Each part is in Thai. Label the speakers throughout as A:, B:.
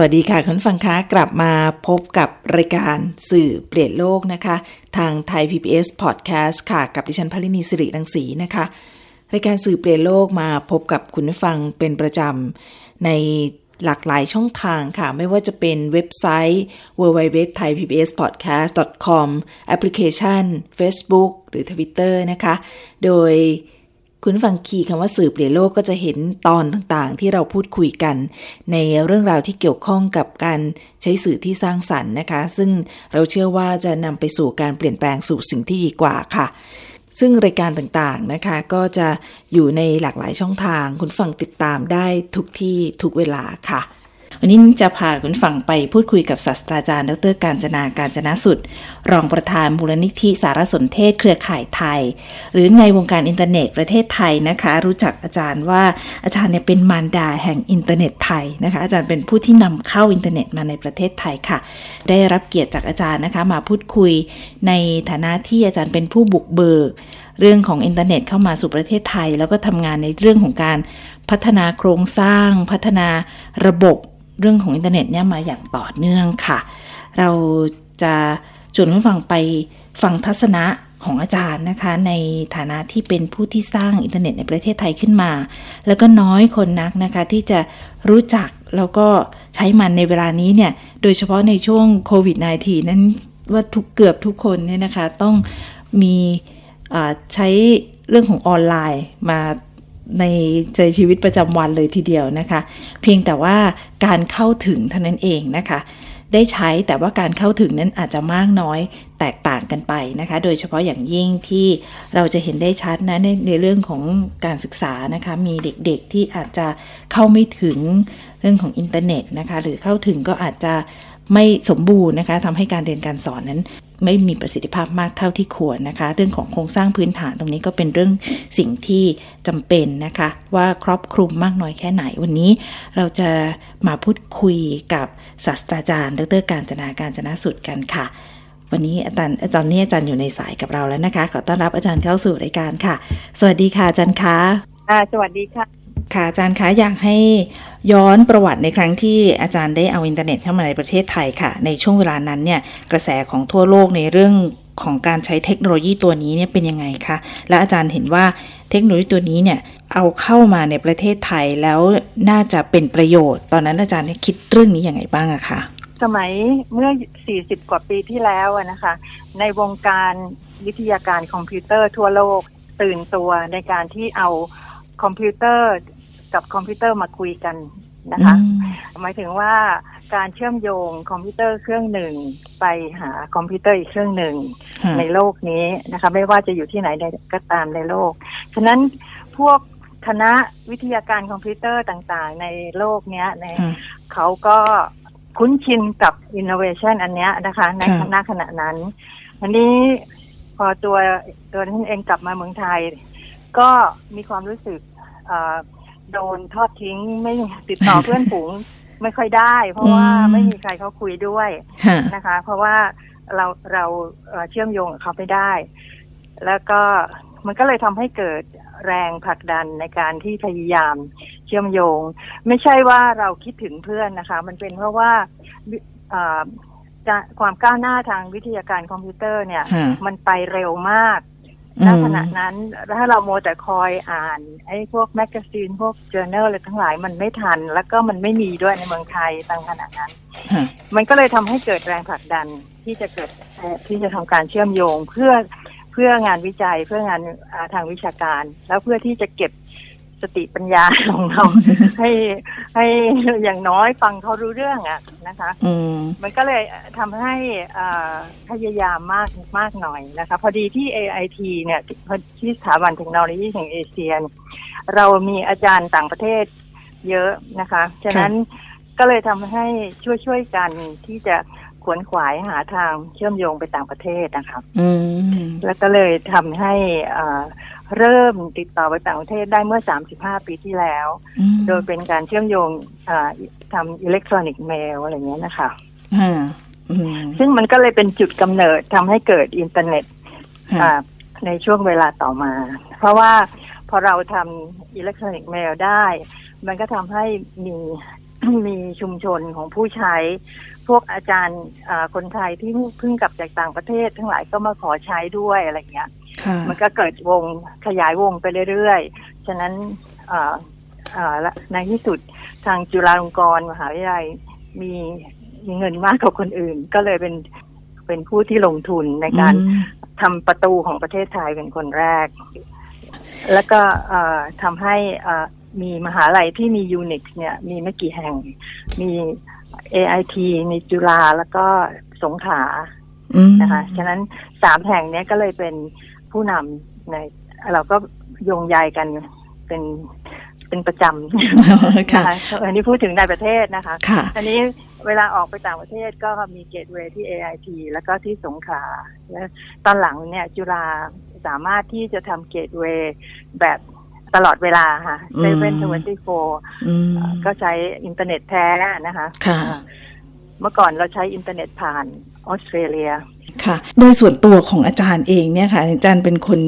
A: วัสดีค่ะคุณฟังคะกลับมาพบกับรายการสื่อเปลี่ยนโลกนะคะ ทางไทย PBS Podcast ค่ะ กับดิฉันพลินีสิริรังสีนะคะ รายการสื่อเปลี่ยนโลกมาพบกับคุณฟังเป็นประจำในหลากหลายช่องทางค่ะ ไม่ว่าจะเป็นเว็บไซต์ www.thaipbspodcast.com แอปพลิเคชัน Facebook หรือ Twitter นะคะ โดย คุณฟังคีย์คำว่าสื่อเปลี่ยนโลกก็จะเห็นตอนต่างๆ ที่เราพูดคุยกัน ในเรื่องราวที่เกี่ยวข้องกับการใช้สื่อที่สร้างสรรค์นะคะ ซึ่งเราเชื่อว่าจะนำไปสู่การเปลี่ยนแปลงสู่สิ่งที่ดีกว่าค่ะ ซึ่งรายการต่างๆนะคะก็จะอยู่ในหลากหลายช่องทาง คุณฟังติดตามได้ทุกที่ทุกเวลาค่ะ วันนี้จะพาคุณฝั่งไปพูดคุยกับศาสตราจารย์ ดรการจนาการจนาสุด รองประธานมูลนิธิสารสนเทศเครือข่ายไทย หรือในวงการอินเทอร์เน็ตประเทศไทยนะคะ รู้จักอาจารย์ว่าอาจารย์เนี่ยเป็นมารดาแห่งอินเทอร์เน็ตไทยนะคะ อาจารย์เป็นผู้ที่นำเข้าอินเทอร์เน็ตมาในประเทศไทยค่ะ ได้รับเกียรติจากอาจารย์นะคะมาพูดคุยในฐานะที่อาจารย์เป็นผู้บุกเบิก เรื่องของอินเทอร์เน็ตเข้ามาสู่ประเทศไทย แล้วก็ทำงานในเรื่องของการพัฒนาโครงสร้าง พัฒนาระบบเรื่องของอินเทอร์เน็ตเนี่ยมาอย่างต่อเนื่องค่ะ เราจะชวนคุณฟังไปฟังทัศนะของอาจารย์นะคะ ในฐานะที่เป็นผู้ที่สร้างอินเทอร์เน็ตในประเทศไทยขึ้นมา แล้วก็น้อยคนนักนะคะ ที่จะรู้จักแล้วก็ใช้มันในเวลานี้เนี่ย โดยเฉพาะในช่วงโควิด -19 นั้นว่าทุกเกือบทุกคนเนี่ยนะคะ ต้องมี ใช้เรื่องของออนไลน์มาในใจชีวิตประจำวันเลยทีเดียวนะคะ เพียงแต่ว่าการเข้าถึงเท่านั้นเองนะคะ ได้ใช้แต่ว่าการเข้าถึงนั้นอาจจะมากน้อยแตกต่างกันไปนะคะ โดยเฉพาะอย่างยิ่งที่เราจะเห็นได้ชัดนะในในเรื่องของการศึกษานะคะ มีเด็กๆที่อาจจะเข้าไม่ถึงเรื่องของอินเทอร์เน็ตนะคะ หรือเข้าถึงก็อาจจะไม่สมบูรณ์นะคะทำให้การเรียนการสอนนั้น ไม่มีประสิทธิภาพมากเท่าที่ควรนะคะ เรื่องของโครงสร้างพื้นฐานตรงนี้ก็เป็นเรื่องสิ่งที่จำเป็นนะคะ ว่าครอบคลุมมากน้อยแค่ไหนวันนี้ เราจะมาพูดคุยกับศาสตราจารย์ ดรการจนาการจนาสุดกันค่ะ วันนี้อาจารย์อาจารย์นี่อาจารย์อยู่ในสายกับเราแล้วนะคะ ขอต้อนรับอาจารย์เข้าสู่รายการค่ะ สวัสดีค่ะอาจารย์คะ
B: อ่าสวัสดีค่ะ
A: ค่ะอาจารย์คะอยากให้ย้อนประวัติในครั้งที่อาจารย์ได้เอาอินเทอร์เน็ตเข้ามาในประเทศไทยค่ะ ในช่วงเวลานั้นเนี่ยกระแสของทั่วโลกในเรื่องของการใช้เทคโนโลยีตัวนี้เนี่ยเป็นยังไงคะ และอาจารย์เห็นว่าเทคโนโลยีตัวนี้เนี่ยเอาเข้ามาในประเทศไทยแล้วน่าจะเป็นประโยชน์ ตอนนั้นอาจารย์คิดเรื่องนี้อย่างไรบ้างอะคะ
B: สมัยเมื่อ 40 กว่าปีที่แล้วนะคะ ในวงการวิทยาการคอมพิวเตอร์ทั่วโลกตื่นตัวในการที่เอาคอมพิวเตอร์ กับคอมพิวเตอร์มาคุยกันนะคะหมายถึงว่าการเชื่อมโยงคอมพิวเตอร์เครื่องหนึ่งไปหาคอมพิวเตอร์อีกเครื่องหนึ่งในโลกนี้นะคะ ไม่ว่าจะอยู่ที่ไหนก็ตามในโลก ฉะนั้นพวกคณะวิทยาการคอมพิวเตอร์ต่างๆ ในโลกเนี้ยในเขาก็คุ้นชินกับอินโนเวชันอันเนี้ยนะคะ ในคณะขณะนั้น อันนี้พอตัวตัวท่านเองกลับมาเมืองไทย ก็มีความรู้สึก โดนทอดทิ้งไม่ติดต่อเพื่อนฝูงไม่ค่อยได้ เพราะว่าไม่มีใครเขาคุยด้วยนะคะ เพราะว่าเราเราเชื่อมโยงกับเขาไม่ได้ แล้วก็มันก็เลยทำให้เกิดแรงผลักดันในการที่พยายามเชื่อมโยง ไม่ใช่ว่าเราคิดถึงเพื่อนนะคะ มันเป็นเพราะว่าความก้าวหน้าทางวิทยาการคอมพิวเตอร์เนี่ย มันไปเร็วมาก ณขณะนั้นถ้าเรามัวแต่คอยอ่านไอ้พวก magazine พวก journal อะไรทั้งหลายมันไม่ทัน แล้วก็มันไม่มีด้วยในเมืองไทยตั้งขณะนั้น มันก็เลยทำให้เกิดแรงผลักดันที่จะเกิดที่จะทำการเชื่อมโยงเพื่อเพื่องานวิจัยเพื่องานทางวิชาการ แล้วเพื่อที่จะเก็บ สติปัญญาของเรา ให้ให้อย่างน้อยฟังเขารู้เรื่องอะนะคะมันก็เลยทำให้พยายามมากมากหน่อยนะคะ พอดีที่ AIT เนี่ยที่สถาบันเทคโนโลยีแห่งเอเชียเรามีอาจารย์ต่างประเทศเยอะนะคะ ฉะนั้นก็เลยทำให้ช่วยช่วยกันที่จะขวนขวายหาทางเชื่อมโยงไปต่างประเทศนะคะ
A: อืม
B: แล้วก็เลยทำให้อ่า เริ่มติดต่อไปต่างประเทศได้เมื่อ 35 ปีที่แล้ว
A: อืม
B: โดยเป็นการเชื่อมโยงอ่าทำ electronic mail อะไรเงี้ยนะคะ
A: ฮะอืม
B: ซึ่งมันก็เลยเป็นจุดกำเนิดทำให้เกิดอินเทอร์เน็ต
A: ฮะ
B: อ่าในช่วงเวลาต่อมา เพราะว่าพอเราทำ electronic mail ได้ มันก็ทำให้มีมีชุมชนของผู้ใช้ พวกอาจารย์อ่าคนไทยที่เพิ่งกลับจากต่างประเทศ ทั้งหลายก็มาขอใช้ด้วยอะไรเงี้ย
A: ค่ะ
B: มันก็เกิดวงขยายวงไปเรื่อยๆ ฉะนั้นอ่าอ่าและในที่สุดทางจุฬาลงกรณ์มหาวิทยาลัยมีมีเงินมากกว่าคนอื่น ก็เลยเป็นเป็นผู้ที่ลงทุนในการ
A: อืม
B: ทำประตูของประเทศไทยเป็นคนแรก แล้วก็เอ่อทำให้เอ่อมีมหาลัยที่มี Unix เนี่ยมีไม่กี่แห่ง มี AIT มีจุฬาแล้วก็สงขลา
A: อืม
B: นะคะ ฉะนั้นสามแห่งเนี้ยก็เลยเป็น ผู้นำในเราก็โยงใยกันเป็นเป็นประจำ
A: ค่ะ
B: นะคะอันนี้พูดถึงในประเทศนะคะ
A: ค่ะ
B: อันนี้เวลาออกไปต่างประเทศก็มี gateway ที่ AIT แล้วก็ที่สงขลาและตอนหลังเนี่ยจุฬาสามารถที่จะทำ gateway แบบตลอดเวลาค่ะ
A: อืม
B: seven twenty-four
A: อืม
B: ก็ใช้อินเทอร์เน็ตแท้นะคะ
A: ค่ะ
B: เมื่อก่อนเราใช้อินเทอร์เน็ตผ่านออสเตรเลีย
A: ค่ะ โดยส่วนตัวของอาจารย์เองเนี่ยค่ะ อาจารย์เป็นคน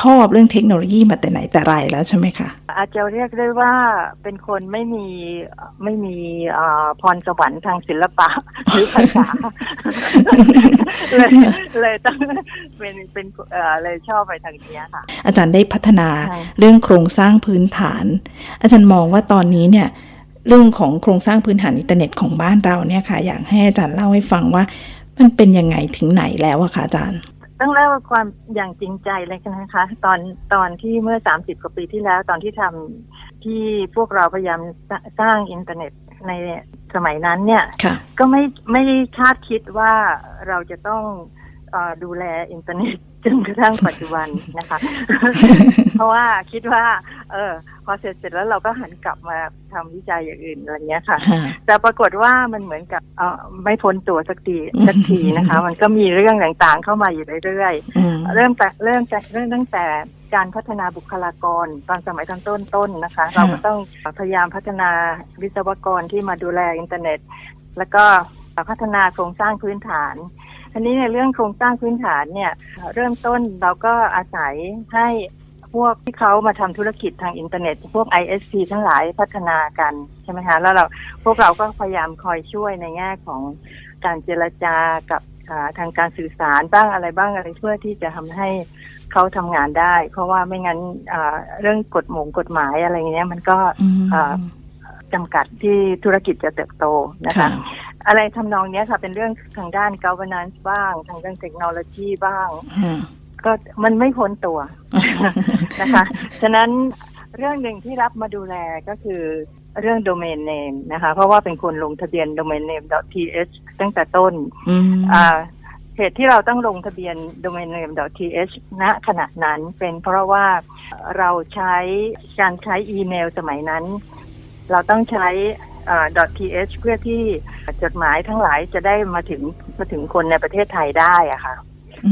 A: ชอบเรื่องเทคโนโลยีมาแต่ไหนแต่ไรแล้วใช่ไหมคะ
B: อาจจะเรียกได้ว่าเป็นคนไม่มีไม่มีเอ่อพรสวรรค์ทางศิลปะหรือภาษาเลยเลยต้องเป็นเป็นเอ่อเลยชอบไปทางเนี้ยค่ะ
A: อาจารย์ได้พัฒนา
B: ใช่
A: เรื่องโครงสร้างพื้นฐาน อาจารย์มองว่าตอนนี้เนี่ย เรื่องของโครงสร้างพื้นฐานอินเทอร์เน็ตของบ้านเราเนี่ยค่ะ อยากให้อาจารย์เล่าให้ฟังว่า มันเป็นยังไงถึงไหนแล้วอะคะอาจารย์
B: ต้องเล่าความอย่างจริงใจเลยนะคะ ตอนตอนที่เมื่อสามสิบกว่าปีที่แล้ว ตอนที่ทำที่พวกเราพยายามสร้างอินเทอร์เน็ตในสมัยนั้นเนี่ย
A: ค่ะ
B: ก็ไม่ไม่คาดคิดว่าเราจะต้องเออ ดูแลอินเทอร์เน็ตจนกระทั่งปัจจุบันนะคะ เพราะว่าคิดว่า เออพอเสร็จเสร็จแล้วเราก็หันกลับมาทำวิจัยอย่างอื่นอะไรเงี้ยค่ะ
A: ค่ะ
B: แต่ปรากฏว่ามันเหมือนกับเออไม่พ้นตัวสักที
A: อืม
B: สักทีนะคะ มันก็มีเรื่องต่างๆเข้ามาอยู่เรื่อย
A: อืม
B: ๆเริ่มแต่เริ่มจากเริ่มตั้งแต่การพัฒนาบุคลากรตอนสมัยตอนต้นๆนะคะ เราก็ต้องพยายามพัฒนาวิศวกรที่มาดูแลอินเทอร์เน็ต แล้วก็พัฒนาโครงสร้างพื้นฐาน อันนี้ในเรื่องโครงสร้างพื้นฐานเนี่ย เริ่มต้นเราก็อาศัยให้พวกที่เขามาทำธุรกิจทางอินเทอร์เน็ต พวก ISP ทั้งหลายพัฒนากันใช่ไหมคะแล้วเราพวกเราก็พยายามคอยช่วยในแง่ของการเจรจากับอ่าทางการสื่อสารบ้างอะไรบ้างอะไรเพื่อที่จะทำให้เขาทำงานได้ เพราะว่าไม่งั้นอ่าเรื่องกฎหมงกฎหมายอะไรเงี้ยมันก็
A: อืม
B: อ่าจำกัดที่ธุรกิจจะเติบโตนะคะ
A: ค่ะ
B: อะไรทำนองเนี้ยค่ะ เป็นเรื่องทางด้าน governance บ้าง ทางด้านเทคโนโลยีบ้าง
A: อืม
B: ก็มันไม่พ้นตัวนะคะ ฉะนั้นเรื่องหนึ่งที่รับมาดูแลก็คือเรื่อง domain name นะคะ เพราะว่าเป็นคนลงทะเบียน domain name th ตั้งแต่ต้น
A: อืม
B: อ่าเหตุที่เราต้องลงทะเบียน domain name th ณขณะนั้น เป็นเพราะว่าเราใช้การใช้อีเมลสมัยนั้น เราต้องใช้อ่า .th เพื่อที่จดหมายทั้งหลายจะได้มาถึงมาถึงคนในประเทศไทยได้อะค่ะ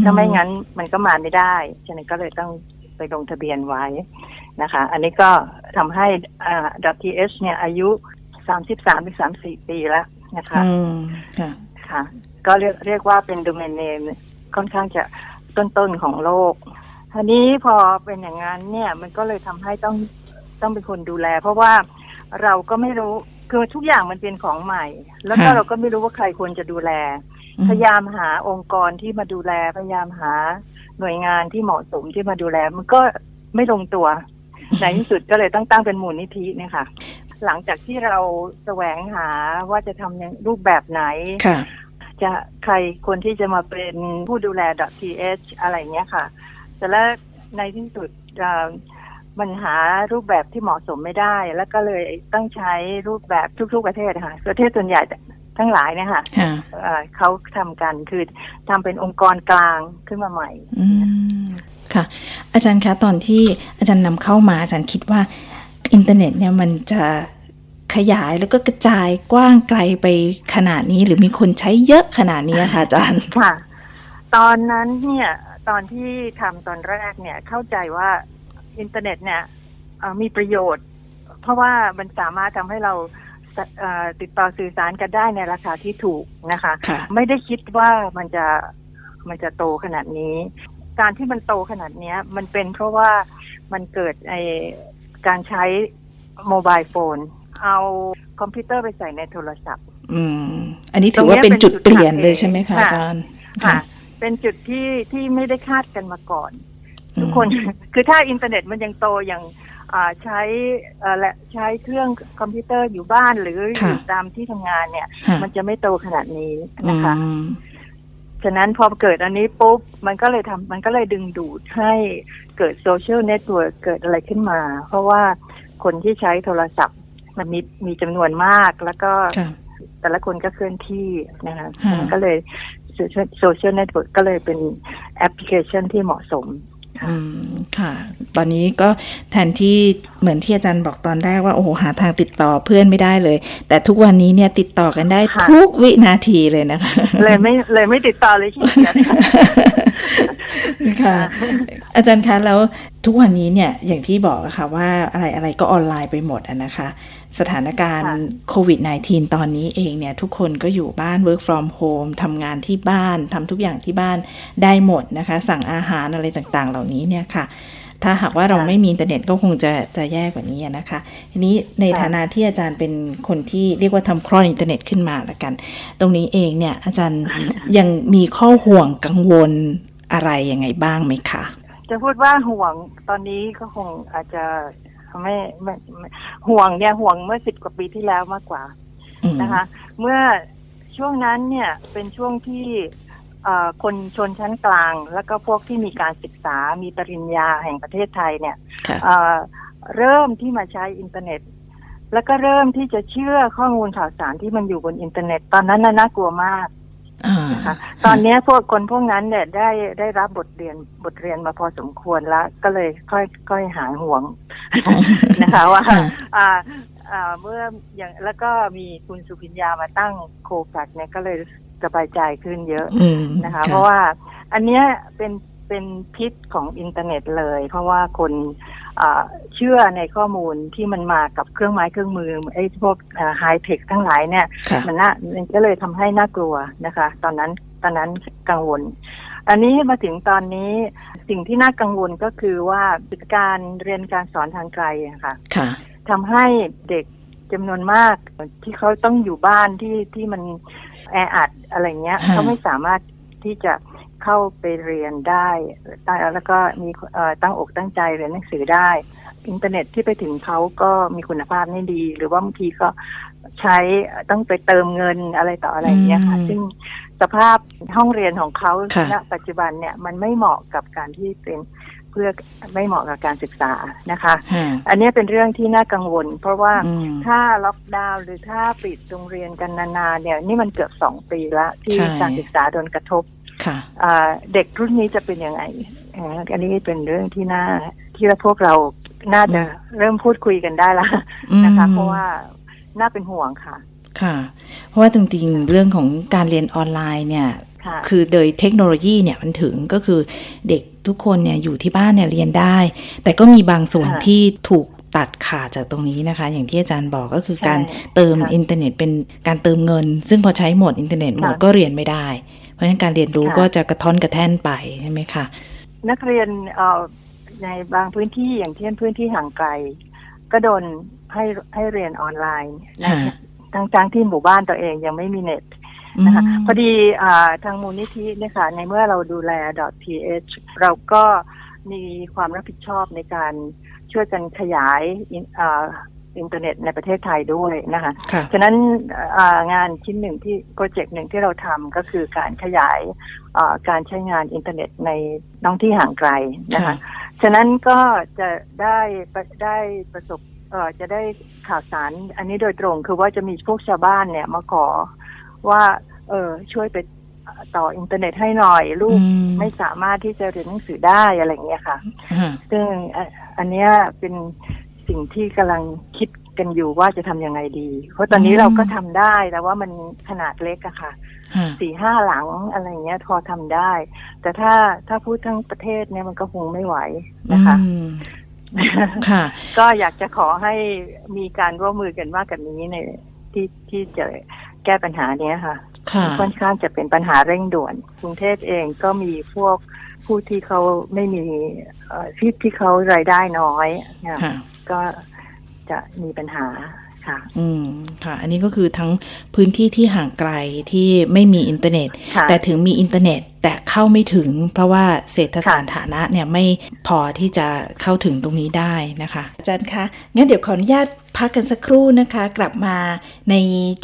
B: ถ้าไม่งั้นมันก็มาไม่ได้ฉะนั้นก็เลยต้องไปลงทะเบียนไว้นะคะ อันนี้ก็ทำให้อ่า .th เนี่ยอายุ 33ถึง34 ปีแล้วนะคะ
A: อืมค่ะ
B: ค่ะ ก็เรียกเรียกว่าเป็น domain name ค่อนข้างจะต้นๆของโลกทีนี้พอเป็นอย่างนั้นเนี่ยมันก็เลยทำให้ต้องต้องเป็นคนดูแล เพราะว่าเราก็ไม่รู้ คือทุกอย่างมันเป็นของใหม่ แล้วก็
A: ค่ะ
B: เราก็ไม่รู้ว่าใครควรจะดูแล พยายามหาองค์กรที่มาดูแล พยายามหาหน่วยงานที่เหมาะสมที่มาดูแล มันก็ไม่ลงตัว ในที่สุดก็เลยต้องตั้งเป็นมูลนิธิเนี่ยค่ะ หลังจากที่เราแสวงหาว่าจะทำในรูปแบบไหน
A: ค่ะ
B: จะใครควรที่จะมาเป็นผู้ดูแล .th อะไรเงี้ยค่ะ แต่แล้วในที่สุดเอ่อ มันหารูปแบบที่เหมาะสมไม่ได้ แล้วก็เลยต้องใช้รูปแบบทุก ๆ ประเทศค่ะประเทศส่วนใหญ่ทั้งหลายเนี่ยค่ะ
A: ค่ะ
B: เอ่อเขาทำกันคือทำเป็นองค์กรกลางขึ้นมาใหม่
A: อืมค่ะ อาจารย์คะตอนที่อาจารย์นำเข้ามาอาจารย์คิดว่าอินเทอร์เน็ตเนี่ยมันจะขยายแล้วก็กระจายกว้างไกลไปขนาดนี้หรือมีคนใช้เยอะขนาดนี้ค่ะอาจารย์
B: ค่ะ ตอนนั้นเนี่ย ตอนที่ทำตอนแรกเนี่ยเข้าใจว่า อินเทอร์เน็ตเนี่ยมีประโยชน์ เพราะว่ามันสามารถทำให้เราติดต่อสื่อสารกันได้ในราคาที่ถูกนะคะ
A: คะ
B: ไม่ได้คิดว่ามันจะมันจะโตขนาดนี้ การที่มันโตขนาดนี้มันเป็นเพราะว่ามันเกิดไอการใช้mobile phone เอาคอมพิวเตอร์ไปใส่ในโทรศัพท์
A: อืม อันนี้ถือว่าเป็นจุดเปลี่ยนเลยใช่ไหมคะอาจารย์
B: ค่ะ เป็นจุดที่ที่ไม่ได้คาดกันมาก่อน ทุกคน คือถ้าอินเทอร์เน็ตมันยังโตอย่างใช้และใช้เครื่องคอมพิวเตอร์อยู่บ้านหรืออยู่ตามที่ทำงานเนี่ย มันจะไม่โตขนาดนี้นะคะฉะนั้นพอเกิดอันนี้ปุ๊บ มันก็เลยทำมันก็เลยดึงดูดให้เกิดโซเชียลเน็ตเวิร์กเกิดอะไรขึ้นมา เพราะว่าคนที่ใช้โทรศัพท์ มันมีมีจำนวนมากแล้วก็แต่ละคนก็เคลื่อนที่นะคะก็เลยโซเชียลเน็ตเวิร์กก็เลยเป็นแอปพลิเคชันที่เหมาะสม
A: อืม ค่ะ ตอนนี้ก็แทนที่ เหมือนที่อาจารย์บอกตอนแรกว่าโอ้โหหาทางติดต่อเพื่อนไม่ได้เลย แต่ทุกวันนี้เนี่ยติดต่อกันได้ทุกวินาทีเลยนะคะ
B: เลยไม่เลยไม่ติดต่อเลยขี้เกียจ
A: ค่ะ อาจารย์คะแล้วทุกวันนี้เนี่ยอย่างที่บอกค่ะว่าอะไรอะไรก็ออนไลน์ไปหมดนะคะ สถานการณ์โควิด -19 ตอนนี้เองเนี่ย ทุกคนก็อยู่บ้าน work from home ทำงานที่บ้านทำทุกอย่างที่บ้านได้หมดนะคะ สั่งอาหารอะไรต่างๆ เหล่านี้เนี่ยค่ะ ถ้าหากว่าเราไม่มีอินเทอร์เน็ตก็คงจะจะแย่กว่านี้นะคะทีนี้ในฐานะที่อาจารย์เป็นคนที่เรียกว่าทำคลอดอินเทอร์เน็ตขึ้นมาละกัน ตรงนี้เองเนี่ยอาจารย์ยังมีข้อห่วงกังวลอะไรยังไงบ้างไหมคะ
B: จะพูดว่าห่วงตอนนี้ก็คงอาจจะไม่ไม่ห่วงเนี่ยห่วงเมื่อสิบกว่าปีที่แล้วมากกว่านะคะ เมื่อช่วงนั้นเนี่ยเป็นช่วงที่ คนชนชั้นกลาง แล้วก็พวกที่มีการศึกษา มีปัญญาแห่งประเทศไทยเนี่ยเริ่มที่มาใช้อินเทอร์เน็ต แล้วก็เริ่มที่จะเชื่อข้อมูลข่าวสารที่มันอยู่บนอินเทอร์เน็ต ตอนนั้นน่ากลัวมากนะคะตอนนี้พวกคนพวกนั้นเนี่ยได้ได้รับบทเรียนบทเรียนมาพอสมควรแล้ว ก็เลยค่อยค่อยหายห่วงนะคะว่าอ่าอ่าเมื่ออย่างแล้วก็มีคุณสุพิญญามาตั้งโคแฟกเนี่ยก็เลย สบายใจขึ้นเยอะนะคะ เพราะว่าอันเนี้ยเป็นเป็นพิษของอินเทอร์เน็ตเลย เพราะว่าคนเชื่อในข้อมูลที่มันมากับเครื่องไม้เครื่องมือไอ้พวกไฮเทคทั้งหลายเนี่ย มันน่ามันก็เลยทำให้น่ากลัวนะคะ ตอนนั้นตอนนั้นกังวล อันนี้มาถึงตอนนี้สิ่งที่น่ากังวลก็คือว่าการเรียนการสอนทางไกลอะค่ะทำให้เด็กจำนวนมากที่เขาต้องอยู่บ้านที่ที่มัน แออัดอะไรเงี้ยเขาไม่สามารถที่จะเข้าไปเรียนได้แล้วก็มีตั้งอกตั้งใจเรียนหนังสือได้ อินเทอร์เน็ตที่ไปถึงเขาก็มีคุณภาพไม่ดี หรือว่าบางทีก็ใช้ต้องไปเติมเงินอะไรต่ออะไรเงี้ยค่ะ ซึ่งสภาพห้องเรียนของเขาณปัจจุบันเนี่ยมันไม่เหมาะกับการที่เป็น เพื่อไม่เหมาะกับการศึกษานะคะ อันนี้เป็นเรื่องที่น่ากังวล เพราะว่าถ้าล็อกดาวน์หรือถ้าปิดโรงเรียนกันนานๆเนี่ยนี่มันเกือบสองปีแล้วที่การศึกษาโดนกระทบเด็กรุ่นนี้จะเป็นยังไงอันนี้เป็นเรื่องที่น่าที่พวกเราน่าจะเริ่มพูดคุยกันได้ละนะคะ เพราะว่าน่าเป็นห่วงค่ะ
A: ค่ะ เพราะว่จริงๆเรื่องของการเรียนออนไลน์เนี่ย คือโดยเทคโนโลยีเนี่ยมันถึงก็คือเด็ก ทุกคนเนี่ยอยู่ที่บ้านเนี่ยเรียนได้ แต่ก็มีบางส่วนที่ถูกตัดขาดจากตรงนี้นะคะ อย่างที่อาจารย์บอกก็คือการเติมอินเทอร์เน็ตเป็นการเติมเงิน ซึ่งพอใช้หมดอินเทอร์เน็ตหมดก็เรียนไม่ได้ราะฉะนั้นการเรียนรู้ก็จะกระท้อนกระแท่นไปใช่ไหมคะ
B: นักเรียนเอ่อในบางพื้นที่อย่างเช่นพื้นที่ห่างไกล ก็โดนให้ให้เรียนออนไลน์นะทั้งทางที่หมู่บ้านตัวเองยังไม่มีเน็ต นะคะพอดีทางมูลนิธิเนี่ยค่ะในเมื่อเราดูแล .th เราก็มีความรับผิดชอบในการช่วยกันขยายอินเทอร์เน็ตในประเทศไทยด้วยนะคะฉะนั้นงานชิ้นหนึ่งที่โปรเจกต์หนึ่งที่เราทำก็คือการขยายการใช้งานอินเทอร์เน็ตในน้องที่ห่างไกลนะคะ ฉะนั้นก็จะได้ได้ประสบจะได้ข่าวสารอันนี้โดยตรงคือว่าจะมีพวกชาวบ้านเนี่ยมาขอ ว่าเออช่วยไปต่ออินเทอร์เน็ตให้หน่อย ลูกไม่สามารถที่จะเรียนหนังสือได้อะไรเงี้ยค่ะ ซึ่งอันนี้เป็นสิ่งที่กำลังคิดกันอยู่ว่าจะทำยังไงดี เพราะตอนนี้เราก็ทำได้แต่ว่ามันขนาดเล็กอะค่ะสี่ห้าหลังอะไรเงี้ยพอทำได้ แต่ถ้าถ้าพูดทั้งประเทศเนี่ยมันก็คงไม่ไหวนะคะ
A: ค่ะ
B: ก็อยากจะขอให้มีการร่วมมือกันมากกว่านี้ในที่ที่จะ แก้ปัญหาเนี้ยค่ะค่อนข้างจะเป็นปัญหาเร่งด่วน กรุงเทพเองก็มีพวกผู้ที่เขาไม่มีที่ที่เขารายได้น้อยก็จะมีปัญหาค่ะ
A: อืม ค่ะ อันนี้ก็คือทั้งพื้นที่ที่ห่างไกลที่ไม่มีอินเทอร์เน็ต แต่ถึงมีอินเทอร์เน็ต แต่เข้าไม่ถึง เพราะว่าเศรษฐศาสตร์ฐานะเนี่ยไม่พอที่จะเข้าถึงตรงนี้ได้นะคะ อาจารย์คะงั้นเดี๋ยวขออนุญาตพักกันสักครู่นะคะ กลับมาใน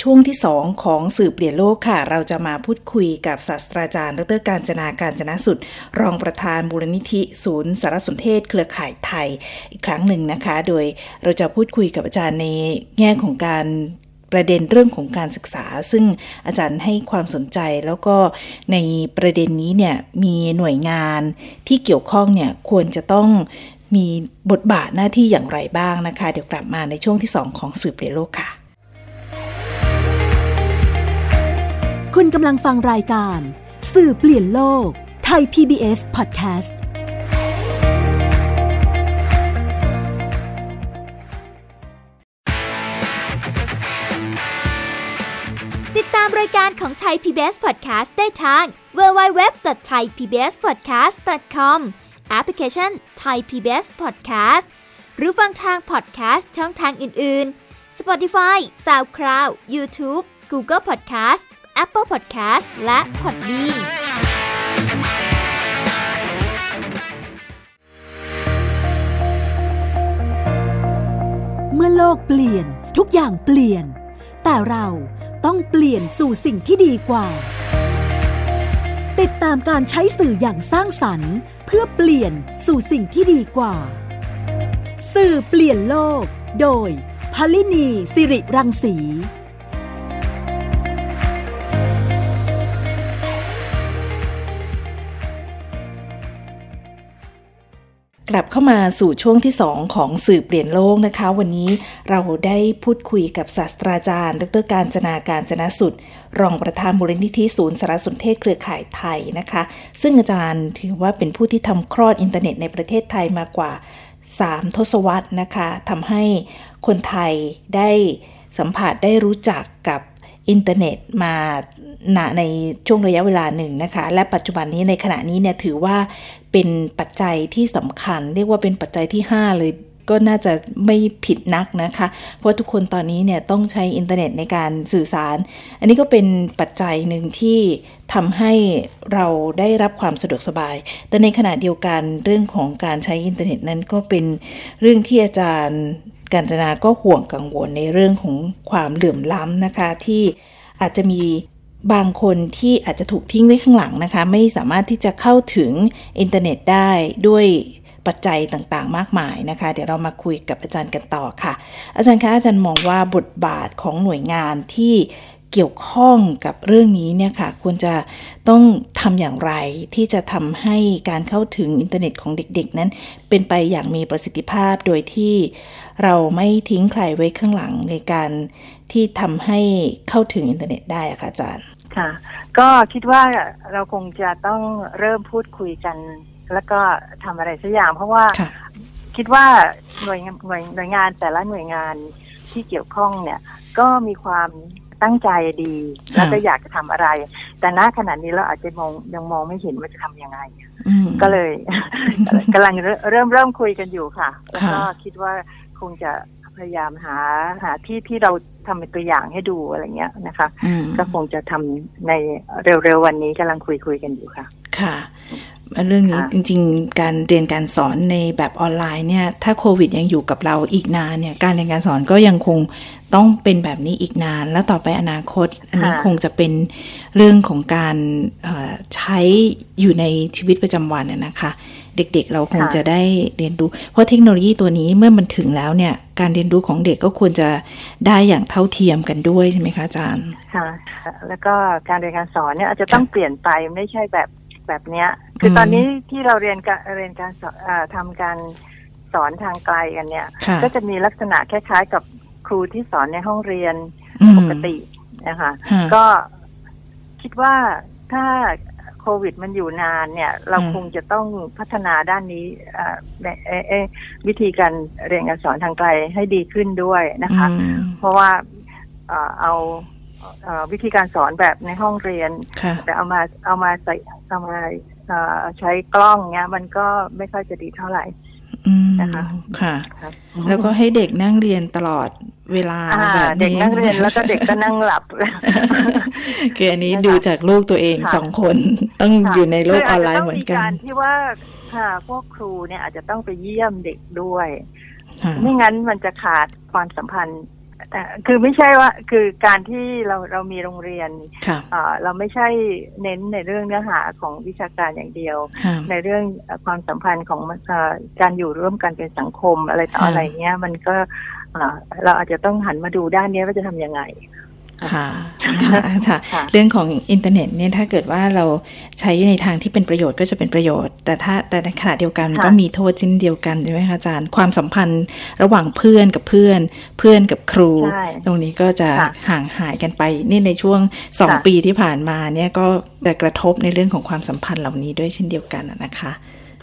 A: ช่วงที่ 2 ของสื่อเปลี่ยนโลกค่ะ เราจะมาพูดคุยกับศาสตราจารย์ดร.กาญจนากาญจนสุต รองประธานบูรณิธิ ศูนย์สารสนเทศ เครือข่ายไทยอีกครั้งหนึ่งนะคะ โดยเราจะพูดคุยกับอาจารย์ในแง่ของการ ประเด็นเรื่องของการศึกษา ซึ่งอาจารย์ให้ความสนใจแล้วก็ในประเด็นนี้เนี่ยมีหน่วยงานที่เกี่ยวข้องเนี่ยควรจะต้องมีบทบาทหน้าที่อย่างไรบ้างนะคะ เดี๋ยวกลับมาในช่วงที่ 2 ของสืบเปลี่ยนโลกค่ะ
C: คุณกำลังฟังรายการ สื่อเปลี่ยนโลก ไทย PBS Podcast
D: ของไทย PBS Podcast ได้ทาง www.thaipbspodcast.com แอปพลิเคชัน Thai PBS Podcast หรือฟังทาง podcast ช่องทางอื่น ๆ Spotify SoundCloud YouTube Google Podcast Apple Podcast และ Podbean
C: เมื่อโลกเปลี่ยนทุกอย่างเปลี่ยน แต่เรา ต้องเปลี่ยนสู่สิ่งที่ดีกว่า ติดตามการใช้สื่ออย่างสร้างสรรค์ เพื่อเปลี่ยนสู่สิ่งที่ดีกว่า สื่อเปลี่ยนโลก โดยพลินีสิริรังสี
A: กลับเข้ามาสู่ช่วงที่ 2 ของสื่อเปลี่ยนโลกนะคะ วันนี้เราได้พูดคุยกับศาสตราจารย์ ดรการจนาการจนะสุด รองประธานมูลนิธิศูนย์สารสนเทศเครือข่ายไทยนะคะ ซึ่งอาจารย์ถือว่าเป็นผู้ที่ทำคลอดอินเทอร์เน็ตในประเทศไทยมากว่า 3 ทศวรรษนะคะทำให้คนไทยได้สัมผัสได้รู้จักกับอินเทอร์เน็ตมาในช่วงระยะเวลาหนึ่งนะคะ และปัจจุบันนี้ในขณะนี้เนี่ยถือว่า เป็นปัจจัยที่สำคัญ เรียกว่าเป็นปัจจัยที่ 5 เลยก็น่าจะไม่ผิดนักนะคะ เพราะทุกคนตอนนี้เนี่ยต้องใช้อินเทอร์เน็ตในการสื่อสาร อันนี้ก็เป็นปัจจัยหนึ่งที่ทำให้เราได้รับความสะดวกสบาย แต่ในขณะเดียวกันเรื่องของการใช้อินเทอร์เน็ตนั้นก็เป็นเรื่องที่อาจารย์กาญจนาก็ห่วงกังวลในเรื่องของความเหลื่อมล้ำนะคะที่อาจจะมี บางคนที่อาจจะถูกทิ้งไว้ข้างหลังนะคะ ไม่สามารถที่จะเข้าถึงอินเทอร์เน็ตได้ด้วยปัจจัยต่างๆ มากมายนะคะ เดี๋ยวเรามาคุยกับอาจารย์กันต่อค่ะ อาจารย์คะอาจารย์มองว่าบทบาทของหน่วยงานที่ เกี่ยวข้องกับเรื่องนี้เนี่ยค่ะควรจะต้องทำอย่างไรที่จะทำให้การเข้าถึงอินเทอร์เน็ตของเด็กๆ นั้น เป็นไปอย่างมีประสิทธิภาพโดยที่เราไม่ทิ้งใครไว้ข้างหลังในการที่ทำให้เข้าถึงอินเทอร์เน็ตได้อะค่ะอาจารย์
B: ค่ะ ก็คิดว่าเราคงจะต้องเริ่มพูดคุยกัน แล้วก็ทำอะไรสักอย่าง เพราะว่าคิดว่าหน่วยหน่วยหน่วยงานแต่ละหน่วยงานที่เกี่ยวข้องเนี่ยก็มีความ ตั้งใจดีแล้วก็อยากจะทำอะไร แต่ณขณะนี้เราอาจจะมองยังมองไม่เห็นว่าจะทํำยังไงก็เลยกำลังเริ่มเริ่มคุยกันอยู่ค่ะแล้วก็คิดว่าคงจะพยายามหาหาที่ที่เราทำเป็นตัวอย่างให้ดูอะไรเงี้ยนะคะ ก็คงจะทำในเร็วๆวันนี้กำลังคุยคุยกันอยู่ค่ะ
A: ค่ะ เรื่องนี้จริง ๆ การเรียนการสอนในแบบออนไลน์เนี่ย ถ้าโควิดยังอยู่กับเราอีกนานเนี่ย การเรียนการสอนก็ยังคงต้องเป็นแบบนี้อีกนาน แล้วต่อไปอนาคต อันนี้คงจะเป็นเรื่องของการใช้อยู่ในชีวิตประจำวันนะคะ เด็กๆ เราคงจะได้เรียนรู้ เพราะเทคโนโลยีตัวนี้เมื่อมันถึงแล้วเนี่ย การเรียนรู้ของเด็กก็ควรจะได้อย่างเท่าเทียมกันด้วยใช่ไหมคะอาจารย์
B: ค่ะ แล้วก็การเรียนการสอนเนี่ยอาจจะต้องเปลี่ยนไปไม่ใช่แบบ แบบเนี้ย คือตอนนี้ที่เราเรียนการเรียนการสอนทำการสอนทางไกลกันเนี่ย ก็จะมีลักษณะคล้ายๆกับครูที่สอนในห้องเรียน
A: อืม
B: ปกตินะคะ
A: ฮะ
B: ก็คิดว่าถ้าโควิดมันอยู่นานเนี่ย เรา
A: อืม
B: คงจะต้องพัฒนาด้านนี้เอ่อในเอ่อเอ่อวิธีการเรียนการสอนทางไกลให้ดีขึ้นด้วยนะคะ
A: อืม
B: เพราะว่าเอ่อเอาเอ่อ วิธีการสอนแบบในห้องเรียน
A: ค่ะ
B: แต่เอามาเอามาใส่เอามาเอ่อใช้กล้องเงี้ย มันก็ไม่ค่อยจะดีเท่าไหร่
A: อืม
B: นะคะ
A: ค่ะ
B: ครับ
A: แล้วก็ให้เด็กนั่งเรียนตลอดเวลา
B: อ่า
A: แบบนี้
B: เด็กนั่งเรียนแล้วก็เด็กก็นั่งหลับ
A: คืออันนี้
B: นะคะ
A: ดูจากลูกตัวเอง
B: ค่ะ
A: สองคนต้องอยู่ในโลกออนไลน์เหมือนกั
B: คืาจจะต้งมีกานรที่ว่าค่ะพวกครูเนี่ยอาจจะต้องไปเยี่ยมเด็กด้วย
A: ค่ะ
B: ไม่งั้นมันจะขาดความสัมพันธ์เอ่อ คือไม่ใช่ว่าคือการที่เราเรามีโรงเรียน
A: ค่ะ
B: เอ่อเราไม่ใช่เน้นในเรื่องเนื้อหาของวิชาการอย่างเดียว
A: ค่ะ
B: ในเรื่องเอ่อความสัมพันธ์ของเอ่อการอยู่ร่วมกันเป็นสังคมอะไรต่อ
A: ค่ะ
B: อะไรเงี้ย มันก็เอ่อเราอาจจะต้องหันมาดูด้านนี้ว่าจะทำยังไง
A: ค่ะค่ะค่ะ
B: ค่ะ
A: เรื่องของอินเทอร์เน็ตเนี่ยถ้าเกิดว่าเราใช้ในทางที่เป็นประโยชน์ก็จะเป็นประโยชน์ แต่ถ้าแต่ในขณะเดียวกัน
B: ค่ะ
A: ก็มีโทษเช่นเดียวกันใช่ไหมคะอาจารย์ความสัมพันธ์ระหว่างเพื่อนกับเพื่อน เพื่อนกับครู
B: ใช่
A: ตรงนี้ก็จะ
B: ค่ะ
A: ห่างหายกันไป นี่ในช่วงสอง
B: ค่ะ
A: ปีที่ผ่านมาเนี่ยก็จะกระทบในเรื่องของความสัมพันธ์เหล่านี้ด้วยเช่นเดียวกันอะนะคะ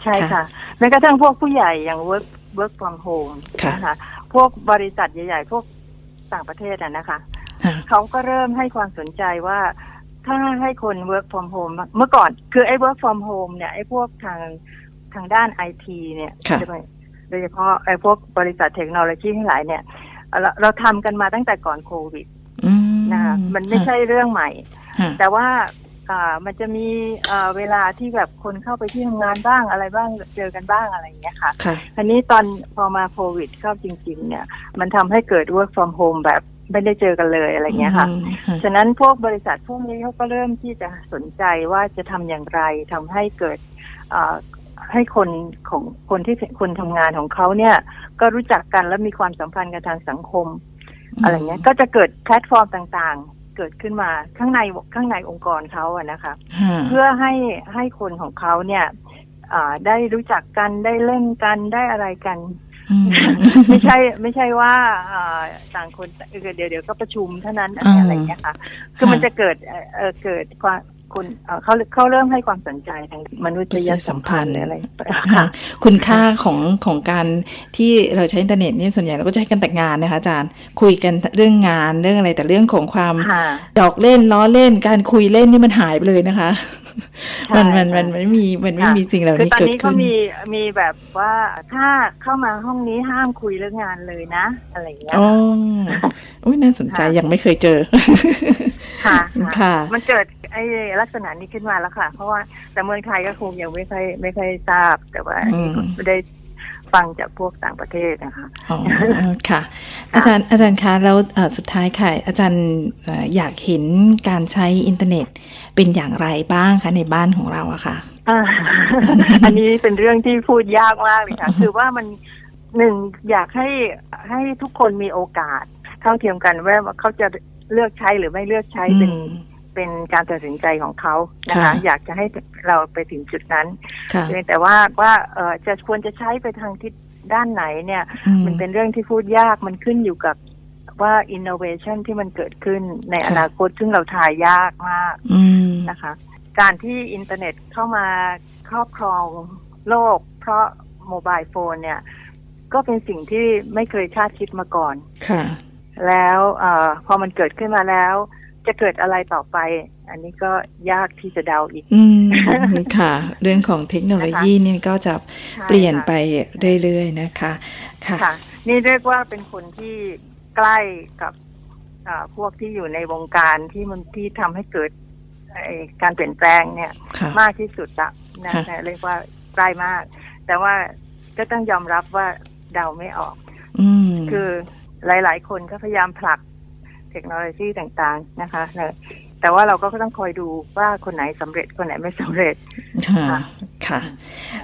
B: ใช่
A: ค่ะ
B: ค่ะแม้กระทั่งพวกผู้ใหญ่อย่าง work work from home
A: ค่ะ
B: นะคะพวกบริษัทใหญ่ ๆ พวกต่างประเทศอะนะคะ
A: ค่ะ
B: เขาก็เริ่มให้ความสนใจว่าถ้าให้คน work from home เมื่อก่อนคือไอ้ work from home เนี่ยไอ้พวกทางทางด้านไอทีเนี่ย
A: ค่ะ
B: โดยเฉพาะไอ้พวกบริษัทเทคโนโลยีทั้งหลายเนี่ย เราเราทำกันมาตั้งแต่ก่อนโควิด
A: อืม
B: นะคะมันไม่ใช่เรื่องใหม่
A: ค่ะ
B: แต่ว่าอ่ามันจะมีเอ่อเวลาที่แบบคนเข้าไปที่ทำงานบ้างอะไรบ้างเจอกันบ้างอะไรอย่างเงี้ยค่ะ
A: ค่ะ
B: อันนี้ตอนพอมาโควิดเข้าจริง ๆ เนี่ย มันทำให้เกิด work from home แบบ ไม่ได้เจอกันเลยอะไรเงี้ยค่ะ
A: อืมค่ะ
B: ฉะนั้นพวกบริษัทพวกนี้เขาก็เริ่มที่จะสนใจว่าจะทำอย่างไรทำให้เกิดเอ่อให้คนของคนที่คนทำงานของเขาเนี่ย ก็รู้จักกันและมีความสัมพันธ์กันทางสังคม อะไรเงี้ย ก็จะเกิดแพลตฟอร์มต่างๆ เกิดขึ้นมาข้างในข้างในองค์กรเขาอะนะคะ
A: ค่ะ
B: เพื่อให้ให้คนของเขาเนี่ยอ่าได้รู้จักกันได้เล่นกันได้อะไรกัน
A: อืม
B: ไม่ใช่ไม่ใช่ว่าอ่าต่างคนเออเดี๋ยวเดี๋ยวก็ประชุมเท่านั้นอะไร
A: อ่า
B: อะไรอย่างเงี้ยค่ะ คือมันจะเกิดเอ่อเอ่อเกิดความ คนเอ่อเขาเขาเริ่มให้ความสนใจทางมนุษยสัมพันธ์หรืออะไร
A: ค่ะ
B: ค่ะ
A: คุณค่าของของการที่เราใช้อินเทอร์เน็ตเนี่ยส่วนใหญ่เราก็จะให้กันแต่งงานนะคะอาจารย์คุยกันเรื่องงานเรื่องอะไรแต่เรื่องของความ
B: ค่ะ
A: ดอกเล่นล้อเล่น การคุยเล่นนี่มันหายไปเลยนะคะ
B: ใช่
A: มันมันมัน
B: ค่ะ
A: มันไม่มีมันไม่
B: ค่ะ
A: มีสิ่งเหล่า
B: คือ
A: นี้
B: ตอน
A: เกิด
B: นี้
A: ขึ้
B: เขา
A: น
B: มีมีแบบว่าถ้าเข้ามาห้องนี้ห้ามคุยเรื่องงานเลยนะ อะไรอย่างเงี้ย
A: อ๋ออุ้ยน่าสนใจ
B: ค่ะ
A: ยังไม่เคยเจอ
B: ค่ะ
A: ค่ะ
B: มันเกิด ไอ้ลักษณะนี้ขึ้นมาแล้วค่ะ เพราะว่าแต่เมืองไทยก็คงยังไม่ค่อยไม่ค่อยทราบ แต่ว่า
A: อืม
B: ไม่ได้ฟังจากพวกต่างประเทศนะคะ
A: อ๋อค่ะ อาจารย์อาจารย์คะแล้วเอ่อสุดท้ายค่ะ อาจารย์เอ่ออยากเห็นการใช้อินเทอร์เน็ตเป็นอย่างไรบ้างคะในบ้านของเราอะค่ะ
B: อ่าอันนี้เป็นเรื่องที่พูดยากมากเลยค่ะ คือว่ามันหนึ่งอยากให้ให้ทุกคนมีโอกาสเท่าเทียมกันว่าเขาจะเลือกใช้หรือไม่เลือกใช้เป็น
A: อืม
B: เป็นการตัดสินใจของเขานะคะ
A: ค่ะ
B: อยากจะให้เราไปถึงจุดนั้น
A: ค่ะ
B: เพียงแต่ว่าว่าเออจะควรจะใช้ไปทางทิศด้านไหนเนี่ย
A: อื
B: มันเป็นเรื่องที่พูดยากมันขึ้นอยู่กับว่า innovation ที่มันเกิดขึ้นในอนาคตซึ่งเราทายยากมาก
A: อืม
B: นะคะ การที่อินเทอร์เน็ตเข้ามาครอบครองโลก เพราะโมบายโฟนเนี่ย ก็เป็นสิ่งที่ไม่เคยคาดคิดมาก่อน
A: ค่ะ
B: แล้วเออพอมันเกิดขึ้นมาแล้ว จะเกิดอะไรต่อไป อันนี้ก็ยากที่จะเดาอีก
A: อืมค่ะ เรื่องของเทคโนโลยีเนี่ยก็จะเปลี่ยนไปเรื่อยๆนะคะ ค่ะ
B: ค่ะนี่เรียกว่าเป็นคนที่ใกล้กับอ่าพวกที่อยู่ในวงการที่มันที่ทำให้เกิดไอ้การเปลี่ยนแปลงเนี่ย
A: ค่ะ
B: มากที่สุดละนะ
A: ค่ะ
B: นะเรียกว่าใกล้มาก แต่ว่าก็ต้องยอมรับว่าเดาไม่ออก
A: อืม
B: คือหลาย ๆ คนก็พยายามผลัก เทคโนโลยีต่างๆนะคะเนอะแต่ว่าเราก็ต้องคอยดูว่าคนไหนสำเร็จคนไหนไม่สำเร็จ
A: ค่ะ
B: ค่ะ
A: ค่ะ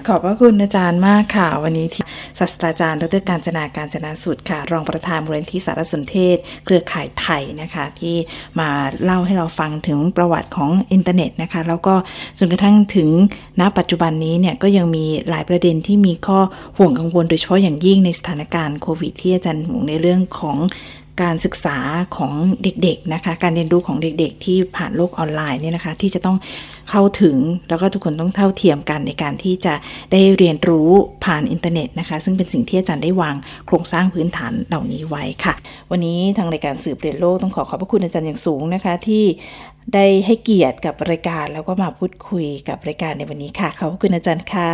A: ขอบพระคุณอาจารย์มากค่ะ วันนี้ที่ศาสตราจารย์ดรการจนาการจนาสุดค่ะ รองประธานมูลนิธิสารสนเทศ เครือข่ายไทยนะคะ ที่มาเล่าให้เราฟังถึงประวัติของอินเทอร์เน็ตนะคะ แล้วก็จนกระทั่งถึงณปัจจุบันนี้เนี่ยก็ยังมีหลายประเด็นที่มีข้อห่วงกังวลโดยเฉพาะอย่างยิ่งในสถานการณ์โควิดที่อาจารย์ห่วงในเรื่องของ การศึกษาของเด็กๆนะคะ การเรียนรู้ของเด็กๆ ที่ผ่านโลกออนไลน์เนี่ยนะคะ ที่จะต้องเข้าถึงแล้วก็ทุกคนต้องเท่าเทียมกันในการที่จะได้เรียนรู้ผ่านอินเทอร์เน็ตนะคะ ซึ่งเป็นสิ่งที่อาจารย์ได้วางโครงสร้างพื้นฐานเหล่านี้ไว้ค่ะ วันนี้ทางรายการสืบเรียนโลกต้องขอขอบพระคุณอาจารย์อย่างสูงนะคะ ที่ได้ให้เกียรติกับรายการแล้วก็มาพูดคุยกับรายการในวันนี้ค่ะขอบพระคุณอาจารย์ค่ะ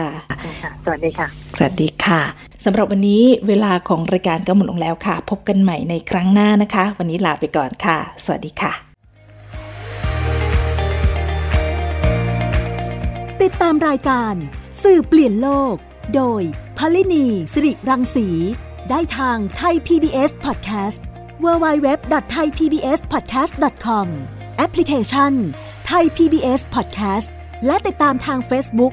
B: ค่ะสวัสดีค่ะ
A: สวัสดีค่ะ สำหรับวันนี้เวลาของรายการก็หมดลงแล้วค่ะ พบกันใหม่ในครั้งหน้านะคะ วันนี้ลาไปก่อนค่ะ สวัสดีค่ะ
C: ติดตามรายการ สื่อเปลี่ยนโลก โดยพลินีสิริรังสี ได้ทางไทย PBS Podcast www.thaipbspodcast.com แอปพลิเคชัน Thai PBS Podcast และติดตามทาง Facebook